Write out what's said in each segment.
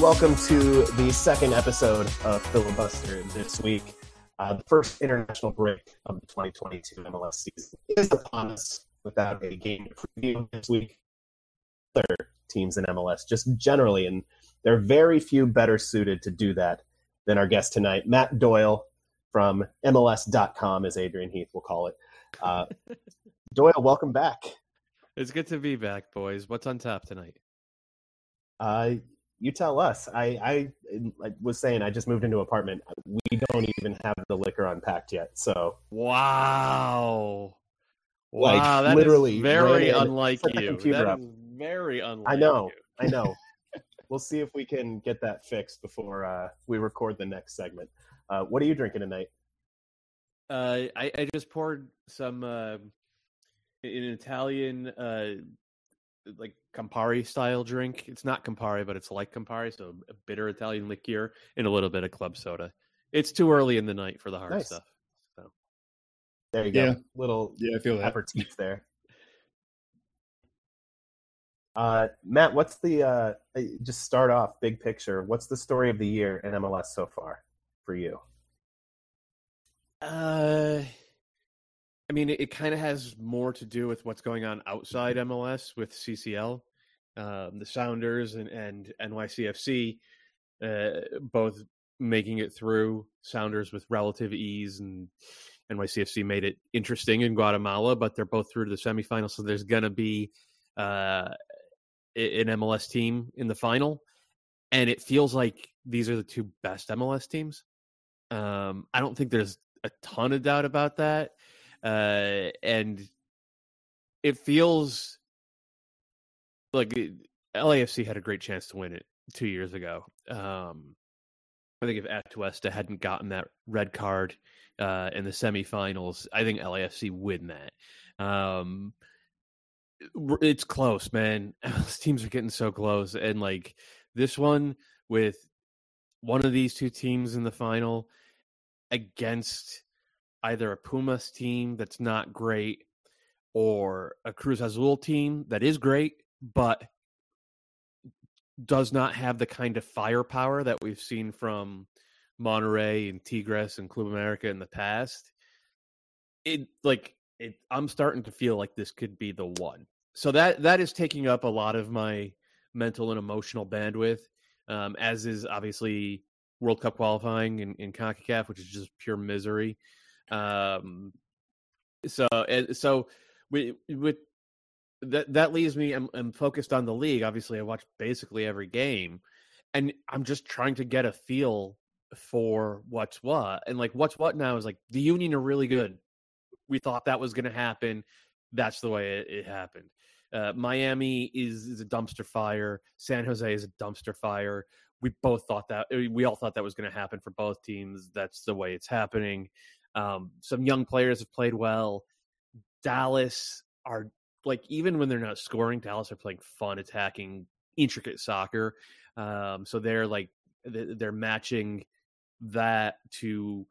Welcome to the second episode of Filibuster this week. Uh, the first international break of the 2022 MLS season is upon us without a game to preview this week. Other teams in MLS, just generally, and there are very few better suited to do that than our guest tonight, Matt Doyle from MLS.com, as Adrian Heath will call it. Uh, Doyle, welcome back. It's good to be back, boys. What's on tap tonight? Uh, you tell us. I, I, I was saying I just moved into an apartment. We don't even have the liquor unpacked yet. So wow, like, wow, that literally very unlike you. That up. is very unlike. You. I know. I know. we'll see if we can get that fixed before uh, we record the next segment. Uh, what are you drinking tonight? Uh, I, I just poured some uh, an Italian uh, like Campari style drink. It's not Campari, but it's like Campari, so a bitter Italian liqueur and a little bit of club soda. It's too early in the night for the hard Nice. stuff. So There you go. Yeah. Little Yeah, I feel that. aperitif there. Uh, Matt, what's the uh, uh, just start off big picture? What's the story of the year in MLS so far for you? Uh, I mean, it, it kind of has more to do with what's going on outside MLS with CCL, um, the Sounders and, and NYCFC, uh, both making it through. Sounders with relative ease, and NYCFC made it interesting in Guatemala, but they're both through to the semifinals. So there's going to be uh, an MLS team in the final, and it feels like these are the two best MLS teams. Um, I don't think there's a ton of doubt about that. Uh, and it feels like it, LAFC had a great chance to win it two years ago. Um, I think if Atuesta hadn't gotten that red card uh, in the semifinals, I think LAFC win that. Um, it's close, man. These teams are getting so close, and like this one with one of these two teams in the final against either a Pumas team that's not great or a Cruz Azul team that is great, but does not have the kind of firepower that we've seen from Monterrey and Tigres and Club America in the past. It like it I'm starting to feel like this could be the one. So that that is taking up a lot of my mental and emotional bandwidth. Um, as is obviously World Cup qualifying in, in CONCACAF, which is just pure misery. Um, so so we with that that leaves me. I'm, I'm focused on the league. Obviously, I watch basically every game, and I'm just trying to get a feel for what's what. And like what's what now is like the Union are really good. We thought that was going to happen. That's the way it, it happened. Uh, Miami is is a dumpster fire. San Jose is a dumpster fire. We both thought that we all thought that was going to happen for both teams. That's the way it's happening. Um, some young players have played well. Dallas are like even when they're not scoring, Dallas are playing fun, attacking, intricate soccer. Um, so they're like they- they're matching that to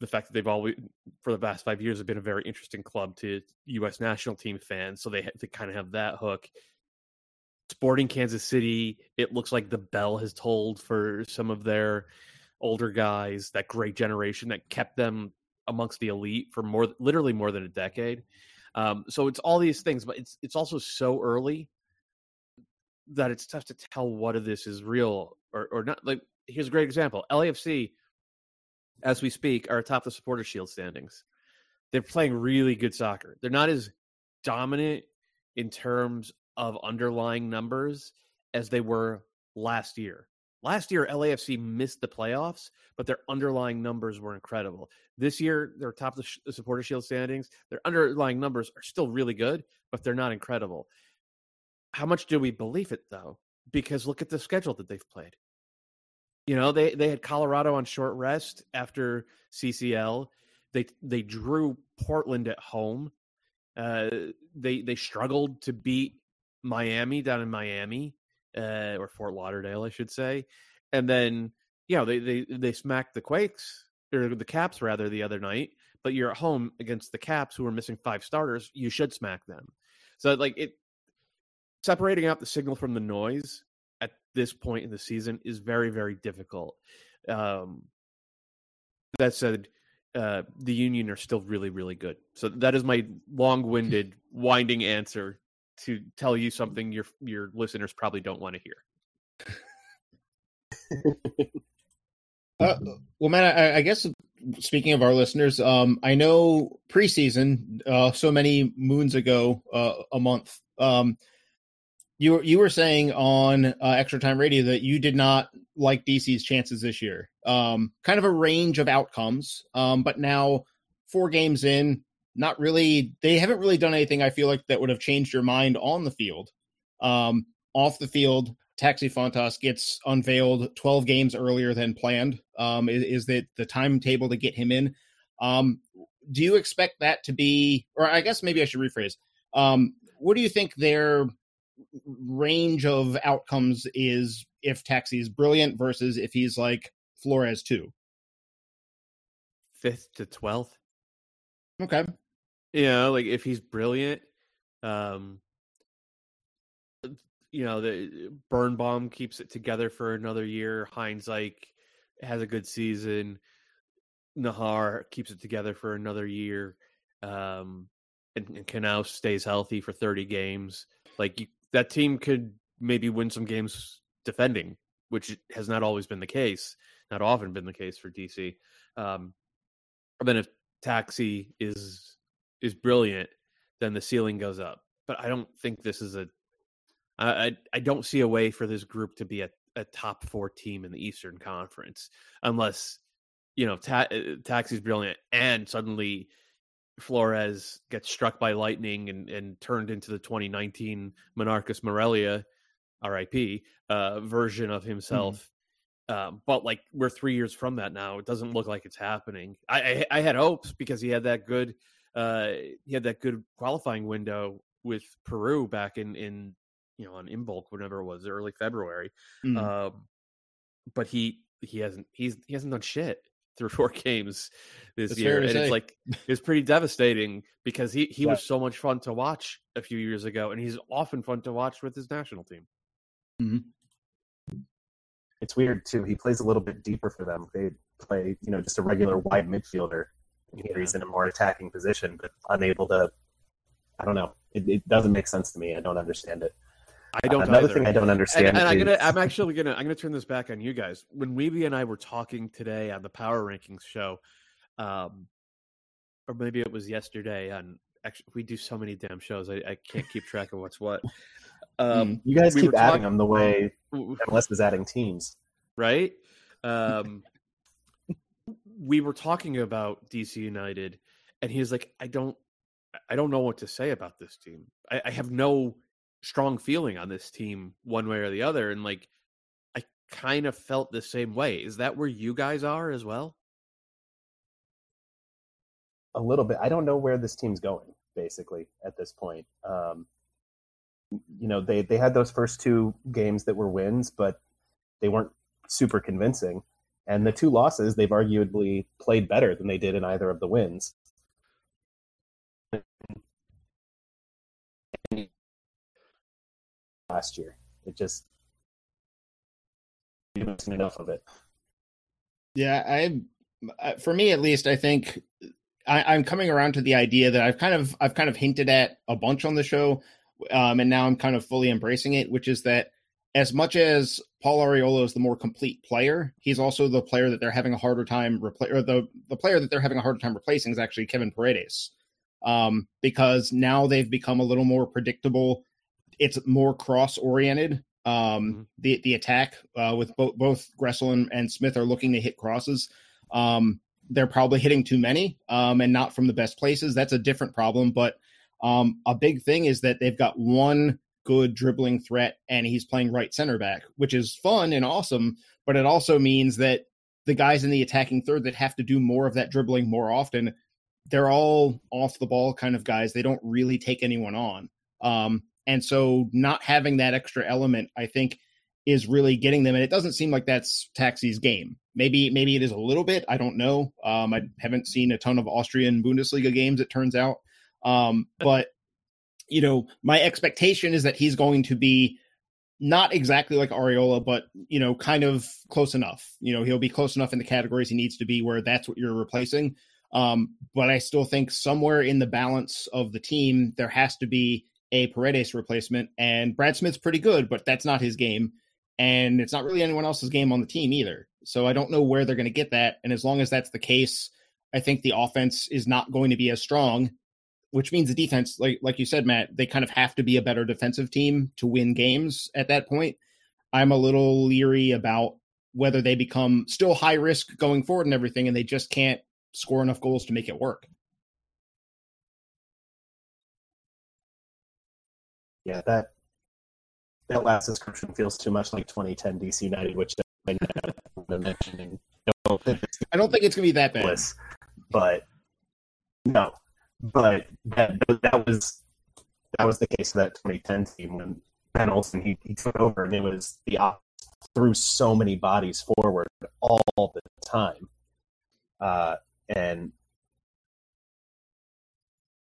the fact that they've always for the past five years have been a very interesting club to U.S. national team fans. So they they kind of have that hook. Sporting Kansas City, it looks like the bell has tolled for some of their older guys, that great generation that kept them amongst the elite for more, literally more than a decade. Um, so it's all these things, but it's it's also so early that it's tough to tell what of this is real or or not. Like here's a great example: LAFC, as we speak, are atop the supporter shield standings. They're playing really good soccer. They're not as dominant in terms of underlying numbers as they were last year. Last year, LAFC missed the playoffs, but their underlying numbers were incredible. This year, they're top of the supporter shield standings. Their underlying numbers are still really good, but they're not incredible. How much do we believe it though? Because look at the schedule that they've played. You know, they they had Colorado on short rest after CCL. They they drew Portland at home. Uh, they they struggled to beat Miami down in Miami uh, or Fort Lauderdale, I should say, and then you know they they they smacked the Quakes or the Caps rather the other night. But you're at home against the Caps, who are missing five starters. You should smack them. So like it, separating out the signal from the noise at this point in the season is very very difficult. Um, that said, uh, the Union are still really really good. So that is my long winded winding answer to tell you something your your listeners probably don't want to hear. uh, well, man, I, I, guess speaking of our listeners, um, I know preseason, uh, so many moons ago, uh, a month, um, you you were saying on uh, extra time radio that you did not like DC's chances this year. Um, kind of a range of outcomes, um, but now four games in, not really they haven't really done anything i feel like that would have changed your mind on the field. Um, off the field taxi Fountas gets unveiled 12 games earlier than planned. Um, is, is that the timetable to get him in? Um, do you expect that to be or i guess maybe i should rephrase. Um, what do you think their range of outcomes is if taxi is brilliant versus if he's like flores too fifth to 12th okay you know, like if he's brilliant, um, you know, the Birnbaum keeps it together for another year. Hines-Ike has a good season. Najar keeps it together for another year. Um, and, and Canouse stays healthy for 30 games. Like you, that team could maybe win some games defending, which has not always been the case, not often been the case for DC. Um, and then if Taxi is is brilliant, then the ceiling goes up. But I don't think this is a. I I don't see a way for this group to be a, a top four team in the Eastern Conference unless you know ta- uh, Taxi's brilliant and suddenly Flores gets struck by lightning and and turned into the 2019 Monarcas Morelia, R.I.P. Uh, version of hmm. himself. Mm. But like we're three years from that now. It doesn't look like it's happening. I, I, I had hopes because he had that good uh, he had that good qualifying window with Peru back in in you know on Imbolc whenever it was early February. Mm. Uh, but he he hasn't he's he hasn't done shit through four games this That's year, and say. it's like it's pretty devastating because he he yeah. was so much fun to watch a few years ago, and he's often fun to watch with his national team. Mm-hmm. It's weird too. He plays a little bit deeper for them. They play, you know, just a regular wide midfielder, here he's in a more attacking position, but unable to. I don't know. It, it doesn't make sense to me. I don't understand it. I don't. Uh, another either. thing I don't understand. And, and I'm gonna. I'm actually gonna. I'm gonna turn this back on you guys. When Wiebe and I were talking today on the Power Rankings show, um, or maybe it was yesterday. On actually, we do so many damn shows. I, I can't keep track of what's what. Um, you guys we keep adding talk- them the way MLS is adding teams, right? Um, we were talking about DC United, and he was like, "I don't, I don't know what to say about this team. I, I have no strong feeling on this team, one way or the other." And like, I kind of felt the same way. Is that where you guys are as well? A little bit. I don't know where this team's going. Basically, at this point, um, you know, they they had those first two games that were wins, but they weren't super convincing. And the two losses, they've arguably played better than they did in either of the wins. Last year, it just enough of it. Yeah, I, for me at least, I think I, am coming around to the idea that I've kind of I've kind of hinted at a bunch on the show, um, and now I'm kind of fully embracing it, which is that as much as Paul Arriola is the more complete player, he's also the player that they're having a harder time repla- or the the player that they're having a harder time replacing is actually Kevin Paredes. Um, because now they've become a little more predictable. It's more cross oriented. Um, Mm-hmm. the the attack uh, with both both Gressel and, and Smith are looking to hit crosses. Um, they're probably hitting too many um, and not from the best places. That's a different problem. But um, a big thing is that they've got one good dribbling threat, and he's playing right center back, which is fun and awesome. But it also means that the guys in the attacking third that have to do more of that dribbling more often, they're all off the ball kind of guys. They don't really take anyone on. Um, and so not having that extra element, I think, is really getting them. And it doesn't seem like that's Taxi's game. Maybe maybe it is a little bit. I don't know. Um, I haven't seen a ton of Austrian Bundesliga games. It turns out, um, but you know, my expectation is that he's going to be not exactly like Arriola, but you know, kind of close enough. You know, he'll be close enough in the categories he needs to be where that's what you're replacing. Um, but I still think somewhere in the balance of the team, there has to be a Paredes replacement. And Brad Smith's pretty good, but that's not his game. And it's not really anyone else's game on the team either. So I don't know where they're going to get that. And as long as that's the case, I think the offense is not going to be as strong, which means the defense, like like you said, Matt, they kind of have to be a better defensive team to win games at that point. I'm a little leery about whether they become still high risk going forward and everything, and they just can't score enough goals to make it work. Yeah, that that last description feels too much like 2010 DC United, which I mentioning. I don't think it's gonna be that bad. but no, but that that was that was the case of that 2010 team when Ben Olsen he, he took over and it was the op threw so many bodies forward all the time, uh, and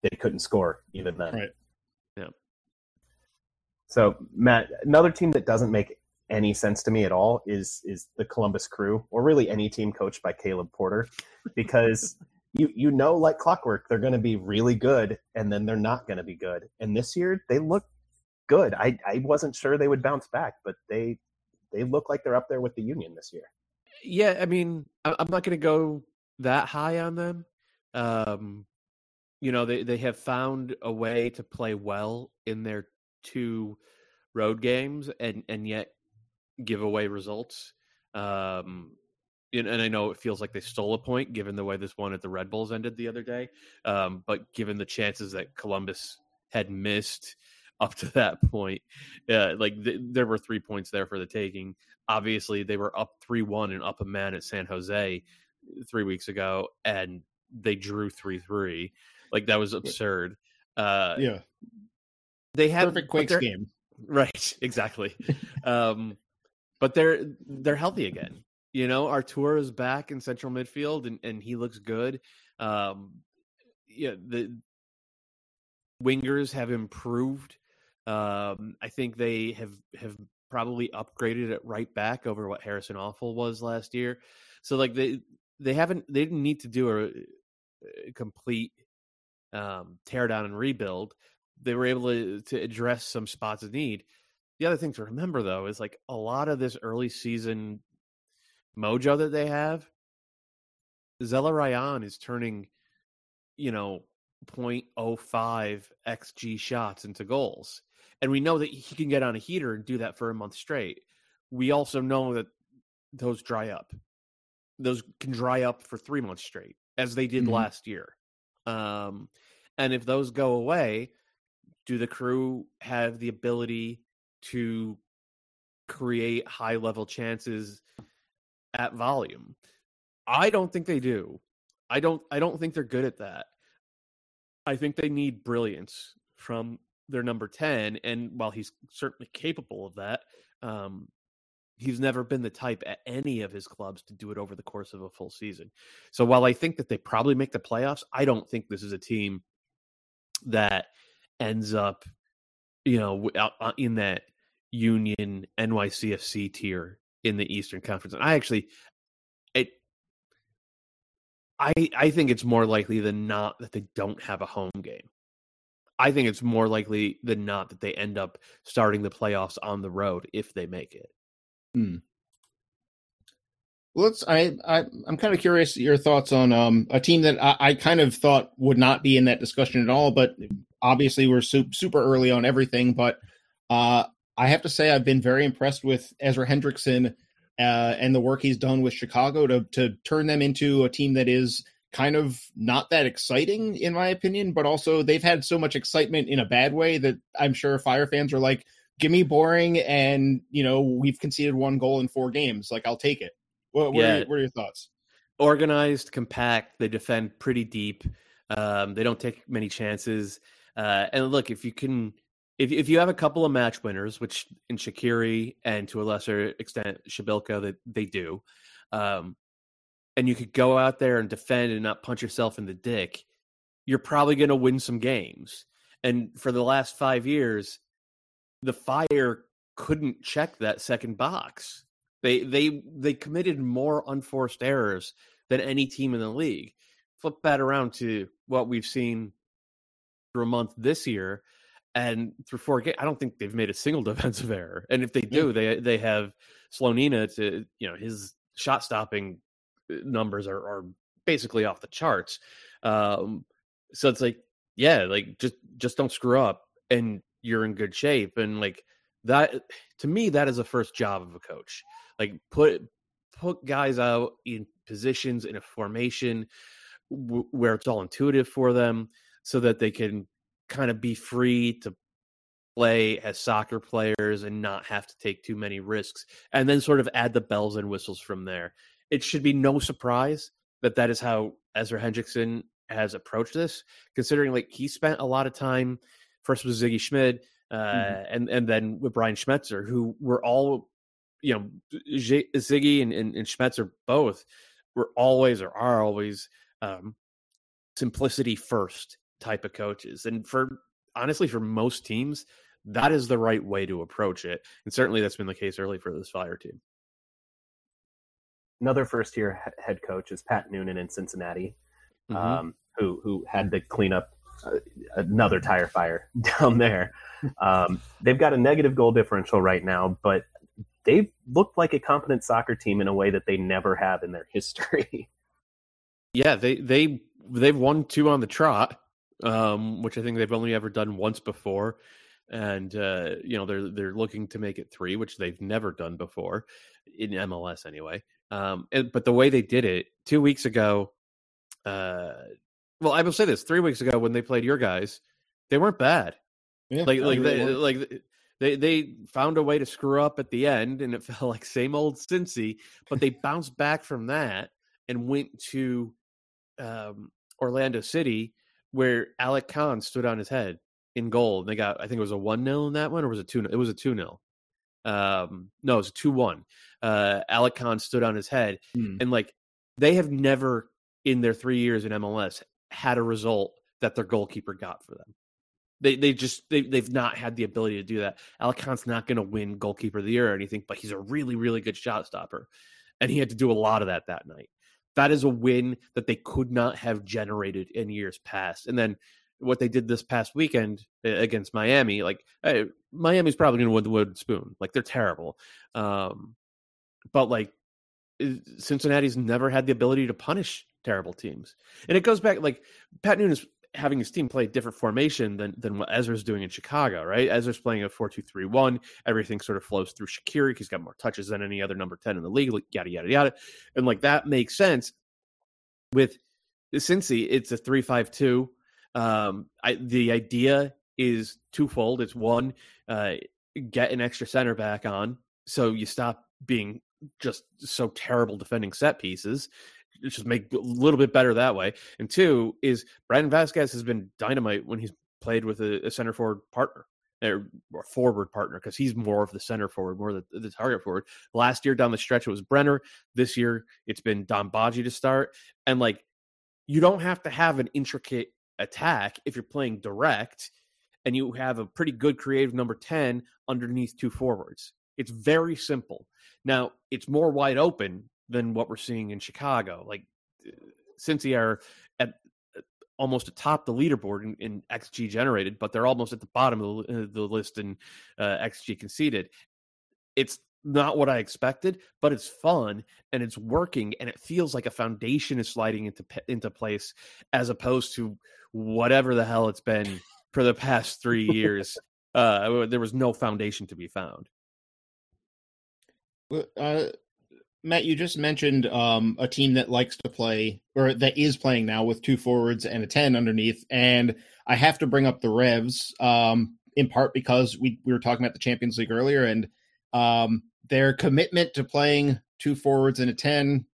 they couldn't score even then. Right. So Matt, another team that doesn't make any sense to me at all is is the Columbus Crew, or really any team coached by Caleb Porter, because you you know like clockwork they're going to be really good, and then they're not going to be good. And this year they look good. I I wasn't sure they would bounce back, but they they look like they're up there with the Union this year. Yeah, I mean, I'm not going to go that high on them. Um, you know, they they have found a way to play well in their two road games and and yet give away results. Um, and, and I know it feels like they stole a point given the way this one at the Red Bulls ended the other day. Um, but given the chances that Columbus had missed up to that point, uh, like th- there were three points there for the taking. Obviously, they were up three one and up a man at San Jose three weeks ago, and they drew three three. Like that was absurd. Uh, Yeah, they have perfect Quakes game. Right, exactly. um, but they're they're healthy again. You know, Artur is back in central midfield, and, and he looks good. Um, yeah, the wingers have improved. Um, I think they have have probably upgraded at right back over what Harrison Afful was last year. So like they they haven't they didn't need to do a, a complete um, tear down and rebuild. They were able to to address some spots of need. The other thing to remember though is like a lot of this early season mojo that they have. Zelarayán is turning, you know, 0.05 xg shots into goals. And we know that he can get on a heater and do that for a month straight. We also know that those dry up. Those can dry up for three months straight, as they did Mhm. last year. Um, and if those go away, do the crew have the ability to create high level chances at volume? I don't think they do. I don't I don't think they're good at that. I think they need brilliance from their number 10 and while he's certainly capable of that, um he's never been the type at any of his clubs to do it over the course of a full season. So while I think that they probably make the playoffs, I don't think this is a team that ends up you know uh, in that Union NYCFC tier in the Eastern Conference. And I actually it I I think it's more likely than not that they don't have a home game. I think it's more likely than not that they end up starting the playoffs on the road if they make it. Well, let's. I, I I'm kind of curious your thoughts on um a team that I, I kind of thought would not be in that discussion at all, but obviously we're super, super early on everything. But uh, I have to say I've been very impressed with Ezra Hendrickson uh, and the work he's done with Chicago to to turn them into a team that is kind of not that exciting in my opinion, but also they've had so much excitement in a bad way that I'm sure Fire fans are like, "Give me boring," and you know we've conceded one goal in four games. Like I'll take it. What, what, yeah. are, what are your thoughts? Organized, compact. They defend pretty deep. Um, they don't take many chances. Uh, and look, if you can if if you have a couple of match winners, which in Shaqiri and to a lesser extent Przybylko that they do, um, and you could go out there and defend and not punch yourself in the dick, you're probably going to win some games. And for the last five years, the Fire couldn't check that second box. They they they committed more unforced errors than any team in the league. Flip that around to what we've seen through a month this year and through four games, I don't think they've made a single defensive error. And if they do, yeah. they they have Slonina to you know his shot stopping uh, numbers are, are basically off the charts. Um, so it's like, yeah, like just just don't screw up, and you're in good shape. And like that, to me, that is the first job of a coach. Like put put guys out in positions in a formation w- where it's all intuitive for them, so that they can kind of be free to play as soccer players and not have to take too many risks and then sort of add the bells and whistles from there. It should be no surprise that that is how Ezra Hendrickson has approached this, considering like he spent a lot of time first with Sigi Schmidt uh, mm-hmm. and and then with Brian Schmetzer, who were all you know Sigi and, and, and Schmetzer both were always or are always um, simplicity first type of coaches. And for honestly, for most teams, that is the right way to approach it. And certainly that's been the case early for this Fire team. Another first year head coach is Pat Noonan in Cincinnati, mm-hmm. um, who who had to clean up uh, another tire fire down there. Um, they've got a negative goal differential right now, but they've looked like a competent soccer team in a way that they never have in their history. Yeah, they they they've won two on the trot um, which I think they've only ever done once before. And uh, you know they're they're looking to make it three, which they've never done before in MLS anyway. Um, and, but the way they did it two weeks ago, uh, well, I will say this: three weeks ago when they played your guys, they weren't bad. Yeah, like like they, like they they found a way to screw up at the end, and it felt like same old Cincy. But they bounced back from that and went to um, Orlando City where Alec Kann stood on his head in goal. And they got, I think it was a 1 0 in that one, or was it 2 It was a 2 0. Um, no, it was 2 1. Uh, Alec Kann stood on his head. Hmm. And like, they have never in their three years in MLS had a result that their goalkeeper got for them. They they just they they've not had the ability to do that. Alec Kann's not going to win goalkeeper of the year or anything, but he's a really really good shot stopper, and he had to do a lot of that that night that is a win that they could not have generated in years past. And then what they did this past weekend against Miami, like hey, Miami's probably going to win the wooden spoon. Like they're terrible, um, but like Cincinnati's never had the ability to punish terrible teams. And it goes back like Pat Noonan's having his team play a different formation than than what Ezra's doing in Chicago, right? Ezra's playing a 4-2-3-1. Everything sort of flows through Shaqiri. He's got more touches than any other number 10 in the league, yada yada yada. And like that makes sense. With Cincy, it's a 3-5-2. Um I, the idea is twofold. It's one, uh, get an extra center back on so you stop being just so terrible defending set pieces just make a little bit better that way. And two is Brandon Vazquez has been dynamite when he's played with a, a center forward partner or, or forward partner because he's more of the center forward, more the, the target forward. Last year down the stretch it was Brenner. This year it's been Dom Badji to start, and like you don't have to have an intricate attack if you're playing direct and you have a pretty good creative number 10 underneath two forwards. It's very simple. Now, it's more wide open than what we're seeing in Chicago. Like Cincy are at almost atop the leaderboard in, in, XG generated, but they're almost at the bottom of the, uh, the list in uh, XG conceded. It's not what I expected, but it's fun and it's working, and it feels like a foundation is sliding into into place as opposed to whatever the hell it's been for the past three years uh, there was no foundation to be found. Uh, Matt, you just mentioned um, a team that likes to play or that is playing now with two forwards and a 10 underneath. And I have to bring up the Revs um, in part because we, we were talking about the Champions League earlier and um, their commitment to playing two forwards and a 10,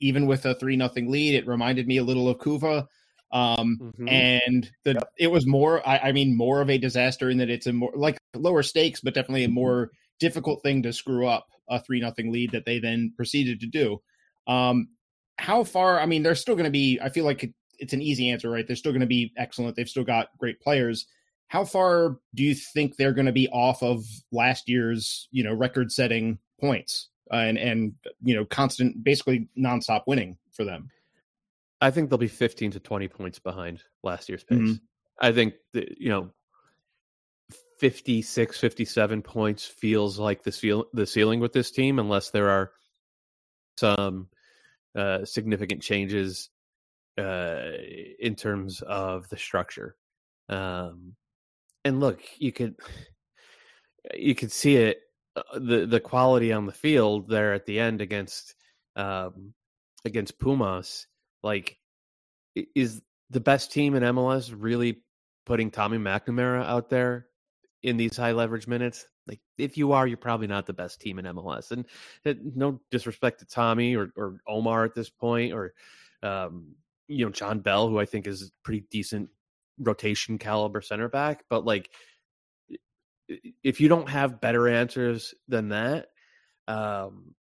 even with a 3 nothing lead, it reminded me a little of Couva. Um, mm-hmm. and the, yep. it was more, I, I mean, more of a disaster in that it's a more like lower stakes, but definitely a mm-hmm. more difficult thing to screw up a three nothing lead that they then proceeded to do. Um, how far? I mean, they're still going to be. I feel like it, it's an easy answer, right? They're still going to be excellent. They've still got great players. How far do you think they're going to be off of last year's, you know, record-setting points uh, and and you know, constant, basically nonstop winning for them? I think they'll be 15 to 20 points behind last year's pace. Mm-hmm. I think that, you know, 56, 57 points feels like the ceil- the ceiling with this team, unless there are some uh, significant changes uh, in terms of the structure. Um, and look, you could you could see it uh, the the quality on the field there at the end against um, against Pumas. Like, is the best team in MLS really putting Tommy McNamara out there in these high leverage minutes. Like if you are, you're probably not the best team in MLS. And uh, no disrespect to Tommy or, or Omar at this point, or um, you know Jon Bell, who I think is pretty decent rotation caliber center back. But like, if you don't have better answers than that, um,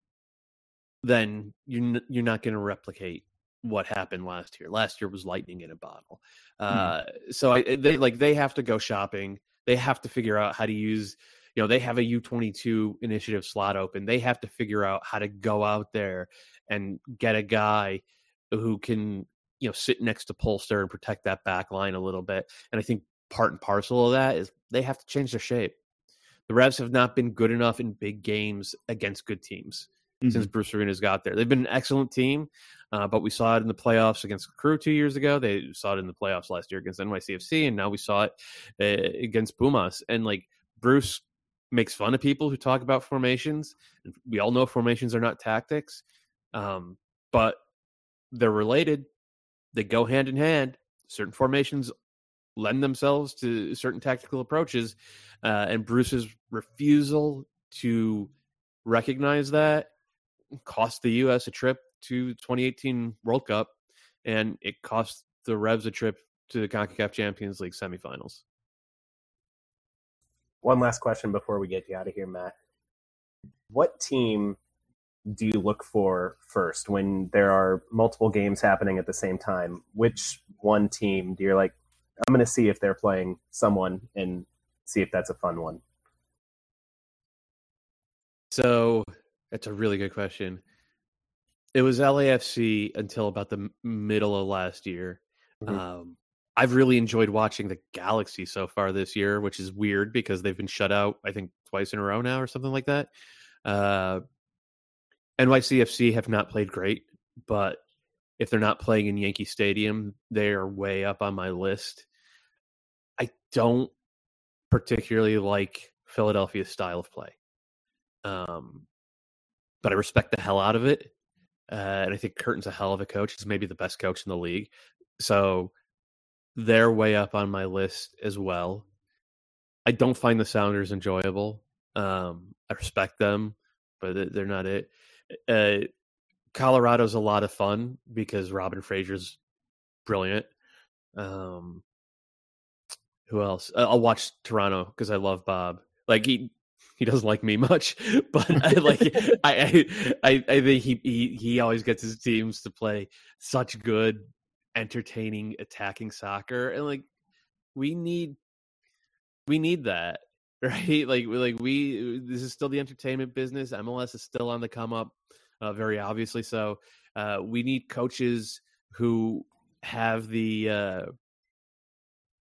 then you you're not going to replicate what happened last year. Last year was lightning in a bottle. Hmm. Uh, mm. So I, they like they have to go shopping they have to figure out how to use you know they have a u22 initiative slot open they have to figure out how to go out there and get a guy who can you know sit next to polster and protect that back line a little bit and i think part and parcel of that is they have to change their shape. The revs have not been good enough in big games against good teams mm-hmm. since bruce arenas got there they've been an excellent team uh, but we saw it in the playoffs against Crew two years ago. They saw it in the playoffs last year against NYCFC, and now we saw it uh, against Pumas. And like Bruce makes fun of people who talk about formations. We all know formations are not tactics, um, but they're related. They go hand in hand. Certain formations lend themselves to certain tactical approaches, uh, and Bruce's refusal to recognize that cost the U.S. a trip to 2018 World Cup, and it cost the Revs a trip to the CONCACAF Champions League semifinals. One last question before we get you out of here, Matt. What team do you look for first when there are multiple games happening at the same time? Which one team do you like? I'm going to see if they're playing someone and see if that's a fun one. So that's a really good question. It was LAFC until about the middle of last year. Mm-hmm. Um, I've really enjoyed watching the Galaxy so far this year, which is weird because they've been shut out, I think, twice in a row now or something like that. Uh, NYCFC have not played great, but if they're not playing in Yankee Stadium, they are way up on my list. I don't particularly like Philadelphia's style of play, um, but I respect the hell out of it. Uh, and I think Curtin's a hell of a coach. He's maybe the best coach in the league. So they're way up on my list as well. I don't find the Sounders enjoyable. Um, I respect them, but they're not it. Uh, Colorado's a lot of fun because Robin Fraser's brilliant. Um, who else? I'll watch Toronto because I love Bob. Like he he doesn't like me much, but I like I, I I think he, he he always gets his teams to play such good, entertaining, attacking soccer, and like we need we need that right? Like like we this is still the entertainment business. Mls is still on the come up uh, very obviously so uh, we need coaches who have the uh,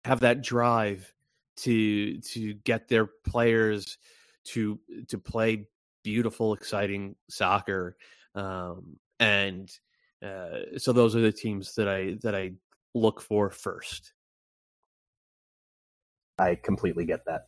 have that drive to to get their players to to play beautiful, exciting soccer. Um, and uh, so those are the teams that I that I look for first. I completely get that.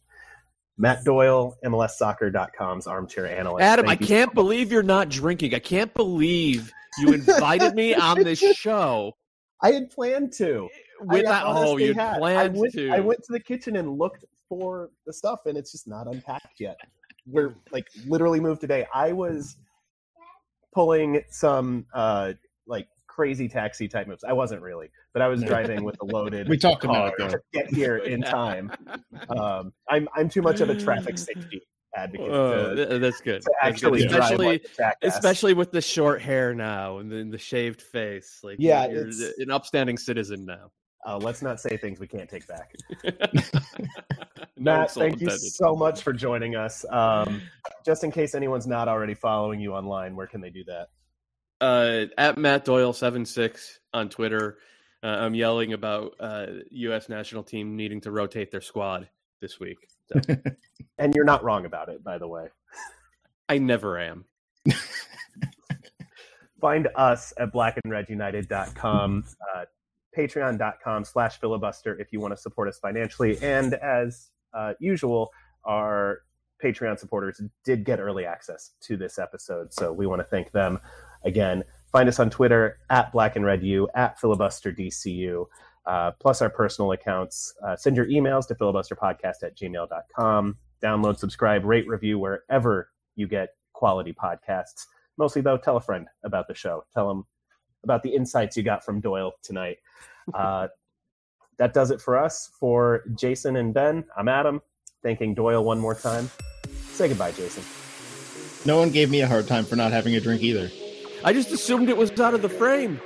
Matt Doyle, MLSsoccer.com's armchair analyst. Adam, Thank I can't so believe you're not drinking. I can't believe you invited me on this show I had planned to. with I that. Oh, you had. planned I went, to. I went to the kitchen and looked for the stuff, and it's just not unpacked yet. We're like literally moved today. I was pulling some uh like crazy taxi type moves. I wasn't really, but I was driving with a loaded. We talked car about it, though. to get here in time. Um, I'm I'm too much of a traffic safety advocate Oh, to, that's good. to That's good. actually drive especially like especially with the short hair now and then the shaved face. Like, Yeah, you're it's- an upstanding citizen now. Uh, let's not say things we can't take back. Matt, insult thank you so much for joining us. Um, just in case anyone's not already following you online, where can they do that? uh, at Matt Doyle seven six on Twitter. Uh, I'm yelling about uh, U.S. national team needing to rotate their squad this week. So, And you're not wrong about it, by the way. I never am. Find us at blackandredunited.com, uh, patreon.com slash filibuster if you want to support us financially. And as uh, usual, our Patreon supporters did get early access to this episode. So we want to thank them again. Find us on Twitter at Black and Red U, at filibusterdcu, uh, plus our personal accounts. Uh, send your emails to filibusterpodcast at gmail.com. Download, subscribe, rate, review wherever you get quality podcasts. Mostly, though, tell a friend about the show. Tell them about the insights you got from Doyle tonight. Uh, that does it for us. For Jason and Ben, I'm Adam. Thanking Doyle one more time. Say goodbye, Jason. No one gave me a hard time for not having a drink either. I just assumed it was out of the frame.